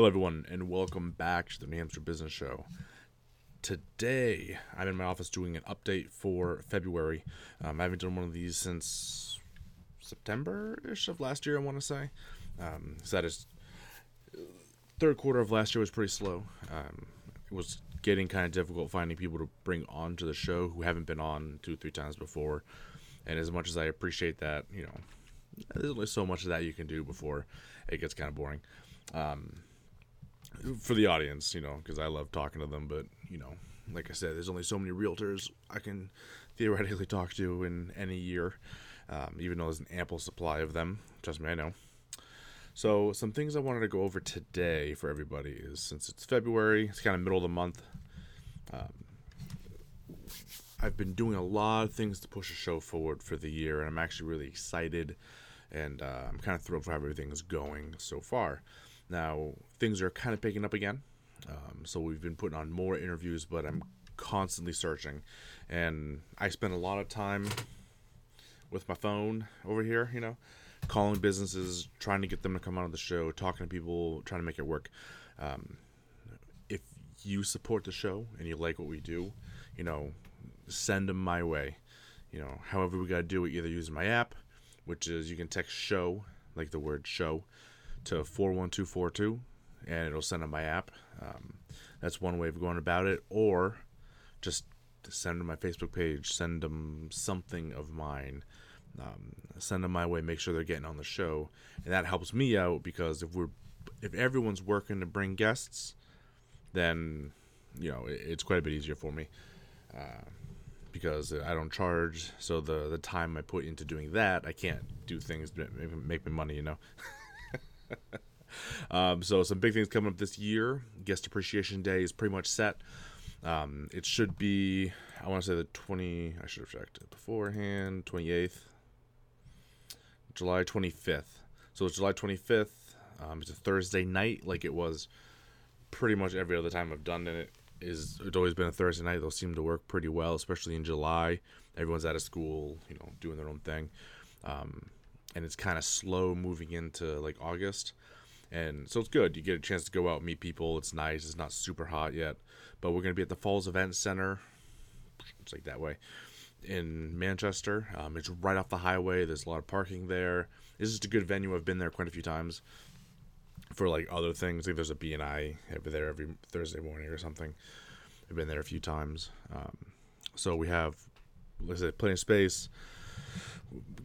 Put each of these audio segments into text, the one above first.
Hello, everyone, and welcome back to the New Hampshire Business Show. Today, I'm in my office doing an update for February. Um, I haven't done one of these since September ish of last year, I want to say. Um, so that is third quarter of last year was pretty slow. Um, it was getting kind of difficult finding people to bring on to the show who haven't been on two, three times before. And as much as I appreciate that, you know, there's only so much of that you can do before it gets kind of boring. Um, for the audience, you know, because I love talking to them. But you know, like I said, there's only so many realtors I can theoretically talk to in any year, um, even though there's an ample supply of them. Trust me, I know. So some things I wanted to go over today for everybody is since it's February, it's kind of middle of the month. Um, I've been doing a lot of things to push the show forward for the year, and I'm actually really excited, and uh, I'm kind of thrilled for how everything's going so far. Now, things are kind of picking up again. Um, so we've been putting on more interviews, but I'm constantly searching. And I spend a lot of time with my phone over here, you know, calling businesses, trying to get them to come on the show, talking to people, trying to make it work. Um, if you support the show and you like what we do, you know, send them my way. You know, however we got to do it, either using my app, which is you can text show, like the word show, to 41242 and it'll send them my app. Um, that's one way of going about it. Or just send them my Facebook page, send them something of mine. Um, send them my way. Make sure they're getting on the show, and that helps me out because if we're if everyone's working to bring guests, then you know it, it's quite a bit easier for me uh, because I don't charge. So the the time I put into doing that, I can't do things that make, make me money. You know. um, so some big things coming up this year. Guest Appreciation Day is pretty much set. Um, it should be, I want to say the 20, I should have checked it beforehand, 28th, July 25th. So it's July 25th. Um, it's a Thursday night, like it was pretty much every other time I've done it. Is it's always been a Thursday night. They'll seem to work pretty well, especially in July. Everyone's out of school, you know, doing their own thing. Um, and it's kind of slow moving into like August. And so it's good. You get a chance to go out, meet people. It's nice. It's not super hot yet, but we're going to be at the Falls Event Center. It's like that way in Manchester. Um, it's right off the highway. There's a lot of parking there. It's just a good venue. I've been there quite a few times for like other things. Like there's a BNI over there every Thursday morning or something. I've been there a few times. Um, so we have, like I said, plenty of space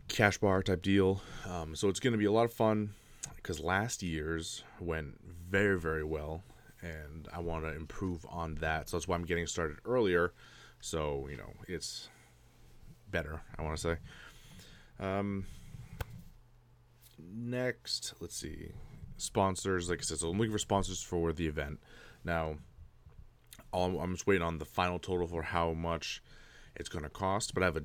cash bar type deal. Um, so it's going to be a lot of fun because last year's went very, very well. And I want to improve on that. So that's why I'm getting started earlier. So, you know, it's better, I want to say. Um, next, let's see. Sponsors, like I said, so I'm looking for sponsors for the event. Now, I'm just waiting on the final total for how much it's going to cost, but I have a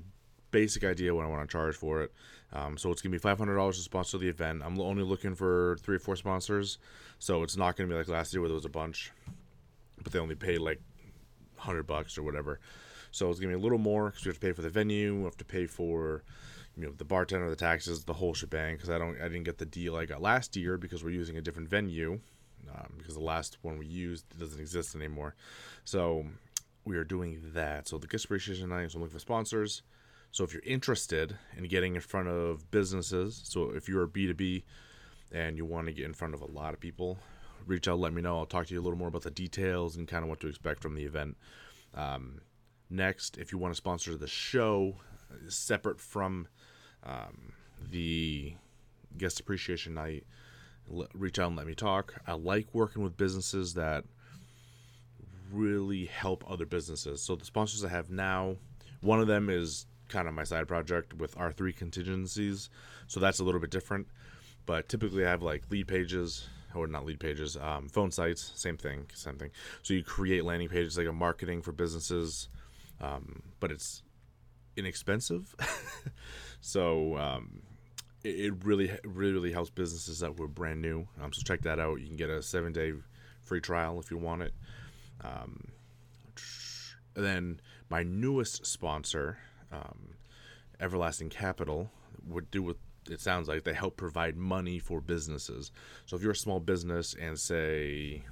basic idea what I want to charge for it. Um, so it's gonna be five hundred dollars to sponsor the event. I'm only looking for three or four sponsors, so it's not gonna be like last year where there was a bunch, but they only paid like hundred bucks or whatever. So it's gonna be a little more because we have to pay for the venue, we have to pay for you know the bartender, the taxes, the whole shebang. Because I don't, I didn't get the deal I got last year because we're using a different venue. Um, because the last one we used doesn't exist anymore, so we are doing that. So the guest appreciation night. So I'm looking for sponsors. So if you're interested in getting in front of businesses, so if you're a B2B and you want to get in front of a lot of people, reach out, let me know. I'll talk to you a little more about the details and kind of what to expect from the event. Um, next, if you want to sponsor the show, separate from um, the guest appreciation night, reach out and let me talk. I like working with businesses that really help other businesses. So the sponsors I have now, one of them is kind of my side project with R3 contingencies. So that's a little bit different. But typically I have like lead pages or not lead pages, um, phone sites, same thing, same thing. So you create landing pages like a marketing for businesses, um, but it's inexpensive. so um, it, it, really, really, really helps businesses that were brand new. Um, so check that out. You can get a seven day free trial if you want it. Um, then my newest sponsor um, Everlasting Capital would do what it sounds like they help provide money for businesses. So if you're a small business and say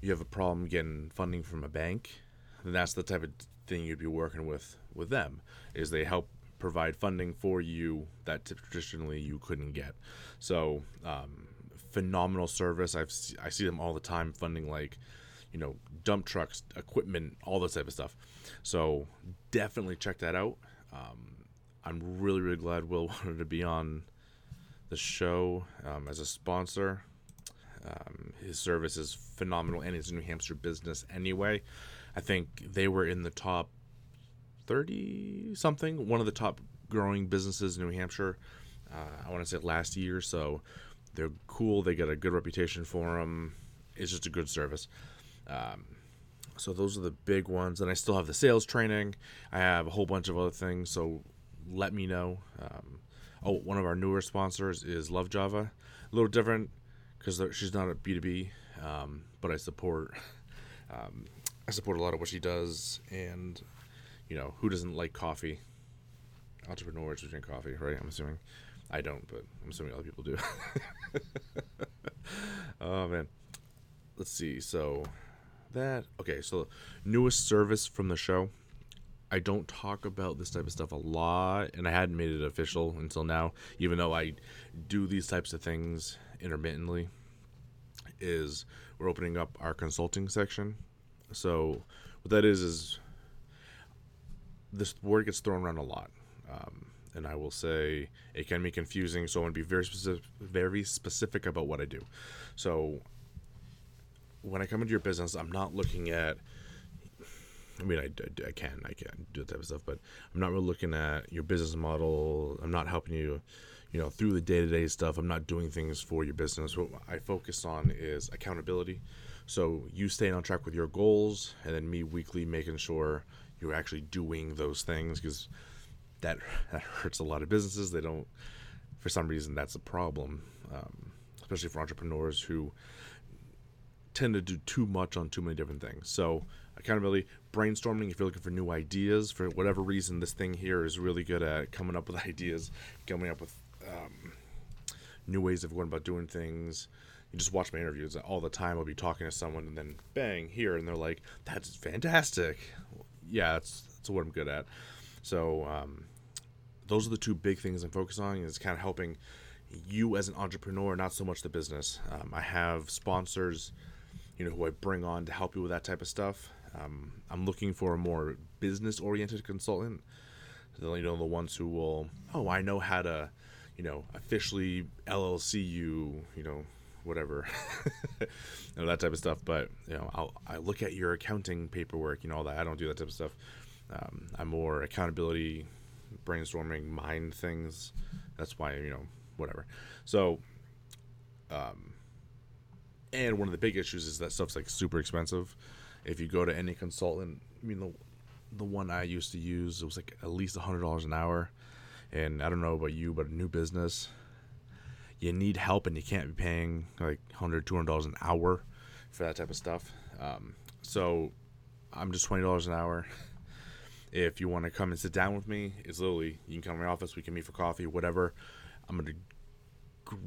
you have a problem getting funding from a bank, then that's the type of thing you'd be working with with them. Is they help provide funding for you that traditionally you couldn't get. So um, phenomenal service. I've I see them all the time funding like you know dump trucks, equipment, all this type of stuff. So definitely check that out. Um, I'm really really glad Will wanted to be on the show um, as a sponsor. Um, his service is phenomenal, and a New Hampshire business anyway. I think they were in the top 30 something, one of the top growing businesses in New Hampshire. Uh, I want to say last year, so they're cool. They get a good reputation for them. It's just a good service. Um, so those are the big ones. And I still have the sales training. I have a whole bunch of other things. So let me know. Um, oh, one of our newer sponsors is Love Java. A little different because she's not a B2B, um, but I support. Um, I support a lot of what she does, and you know who doesn't like coffee? Entrepreneurs who drink coffee, right? I'm assuming. I don't, but I'm assuming other people do. oh man, let's see. So that okay. So newest service from the show. I don't talk about this type of stuff a lot, and I hadn't made it official until now. Even though I do these types of things intermittently, is we're opening up our consulting section. So what that is is this word gets thrown around a lot. Um, and I will say it can be confusing. So I want to be very specific, very specific about what I do. So when I come into your business, I'm not looking at. I mean, I, I, I can I can do that type of stuff, but I'm not really looking at your business model. I'm not helping you, you know, through the day to day stuff. I'm not doing things for your business. What I focus on is accountability. So you staying on track with your goals, and then me weekly making sure you're actually doing those things because that that hurts a lot of businesses. They don't, for some reason, that's a problem, um, especially for entrepreneurs who tend to do too much on too many different things. So accountability, brainstorming. If you're looking for new ideas, for whatever reason, this thing here is really good at coming up with ideas, coming up with um, new ways of going about doing things. You just watch my interviews all the time. I'll be talking to someone, and then bang here, and they're like, "That's fantastic." Yeah, that's that's what I'm good at. So um, those are the two big things I'm focused on. Is kind of helping you as an entrepreneur, not so much the business. Um, I have sponsors, you know, who I bring on to help you with that type of stuff. Um, I'm looking for a more business-oriented consultant. You know, the ones who will, oh, I know how to, you know, officially LLC you, you know, whatever, you know, that type of stuff. But you know, I'll I look at your accounting paperwork, you know, all that. I don't do that type of stuff. Um, I'm more accountability brainstorming mind things. That's why you know whatever. So, um, and one of the big issues is that stuff's like super expensive. If you go to any consultant, I mean the the one I used to use it was like at least hundred dollars an hour. And I don't know about you, but a new business, you need help and you can't be paying like 100 200 dollars an hour for that type of stuff um, so i'm just $20 an hour if you want to come and sit down with me, it's literally you can come to my office, we can meet for coffee, whatever. I'm gonna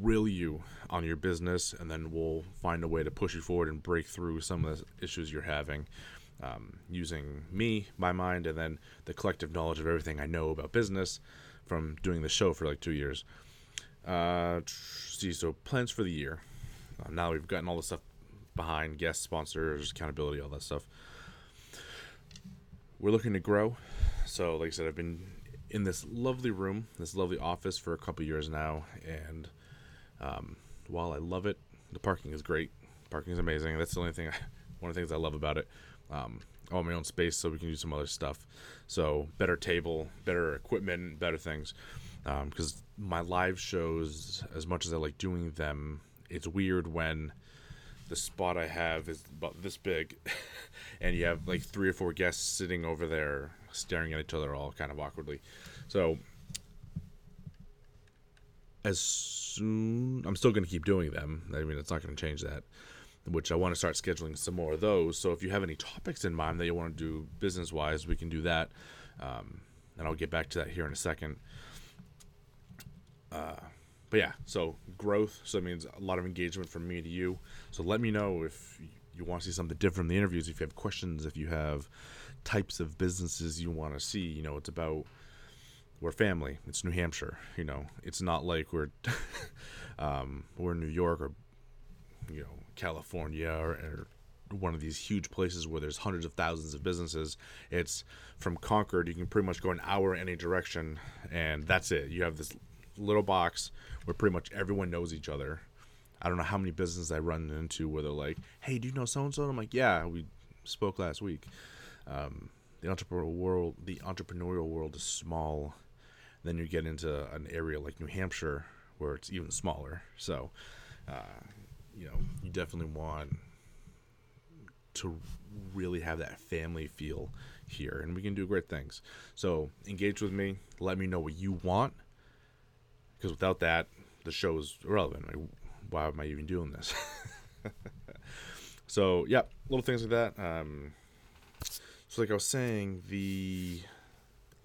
grill you on your business, and then we'll find a way to push you forward and break through some of the issues you're having. Um, using me, my mind, and then the collective knowledge of everything I know about business from doing the show for like two years. Uh, see, so plans for the year. Uh, now we've gotten all the stuff behind guest sponsors, accountability, all that stuff we're looking to grow. So, like I said, I've been in this lovely room, this lovely office for a couple years now, and um, while I love it, the parking is great. Parking is amazing. That's the only thing, I, one of the things I love about it. Um, I want my own space so we can do some other stuff. So, better table, better equipment, better things. Because um, my live shows, as much as I like doing them, it's weird when the spot I have is about this big, and you have like three or four guests sitting over there staring at each other all kind of awkwardly. So, as soon I'm still going to keep doing them. I mean, it's not going to change that. Which I want to start scheduling some more of those. So if you have any topics in mind that you want to do business wise, we can do that. Um, and I'll get back to that here in a second. uh, but yeah, so growth. So it means a lot of engagement from me to you. So let me know if you want to see something different in the interviews. If you have questions, if you have types of businesses you want to see, you know, it's about we're family. It's New Hampshire. You know, it's not like we're um, we're New York or you know California or, or one of these huge places where there's hundreds of thousands of businesses. It's from Concord. You can pretty much go an hour any direction, and that's it. You have this little box where pretty much everyone knows each other. I don't know how many businesses I run into where they're like, "Hey, do you know so and so?" I'm like, "Yeah, we spoke last week." Um, the entrepreneurial world, the entrepreneurial world is small. Then you get into an area like New Hampshire where it's even smaller. So, uh, you know, you definitely want to really have that family feel here, and we can do great things. So, engage with me. Let me know what you want, because without that, the show is irrelevant. Like, why am I even doing this? so, yeah, little things like that. Um, so, like I was saying, the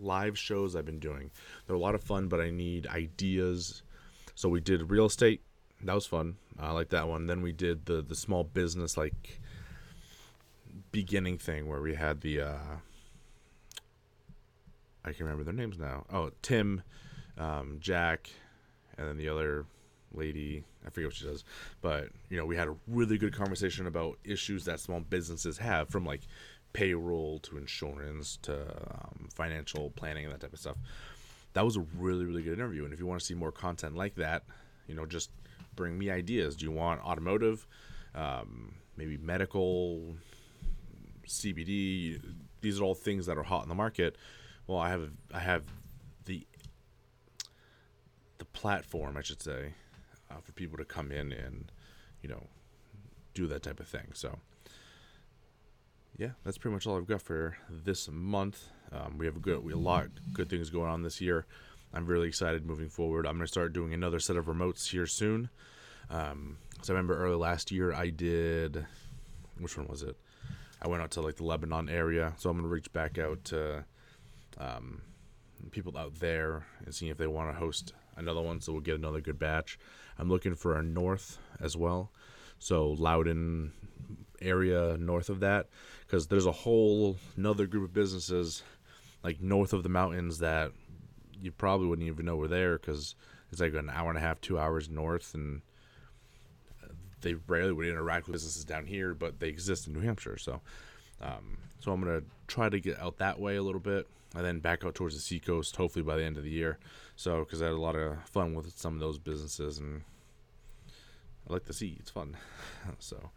live shows I've been doing, they're a lot of fun, but I need ideas. So, we did real estate. That was fun. I like that one. Then we did the the small business like beginning thing where we had the uh, I can remember their names now. Oh, Tim, um, Jack, and then the other lady. I forget what she does, but you know we had a really good conversation about issues that small businesses have, from like payroll to insurance to um, financial planning and that type of stuff. That was a really really good interview, and if you want to see more content like that, you know just bring me ideas. Do you want automotive? Um, maybe medical, CBD. These are all things that are hot in the market. Well, I have I have the the platform, I should say, uh, for people to come in and you know do that type of thing. So yeah, that's pretty much all I've got for this month. Um, we have a good, we a lot good things going on this year. I'm really excited moving forward. I'm going to start doing another set of remotes here soon. Um, so I remember early last year I did, which one was it? I went out to like the Lebanon area, so I'm gonna reach back out to um, people out there and see if they want to host another one. So we'll get another good batch. I'm looking for a north as well, so Loudon area north of that, because there's a whole another group of businesses like north of the mountains that you probably wouldn't even know were there because it's like an hour and a half, two hours north, and they rarely would interact with businesses down here, but they exist in New Hampshire. So, um, so I'm gonna try to get out that way a little bit, and then back out towards the seacoast, hopefully by the end of the year. So, because I had a lot of fun with some of those businesses, and I like the sea; it's fun. so,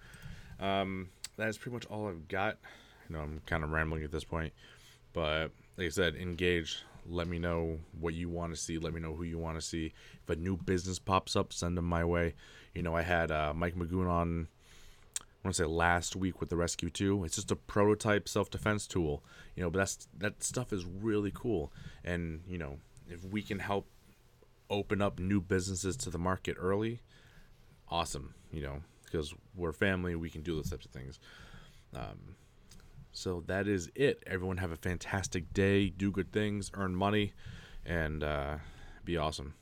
um, that is pretty much all I've got. You know, I'm kind of rambling at this point, but like I said, engage. Let me know what you want to see. Let me know who you want to see. If a new business pops up, send them my way. You know, I had uh, Mike Magoon on. I want to say last week with the Rescue 2. It's just a prototype self defense tool, you know. But that's that stuff is really cool, and you know, if we can help open up new businesses to the market early, awesome. You know, because we're family, we can do those types of things. Um, so that is it. Everyone have a fantastic day. Do good things, earn money, and uh, be awesome.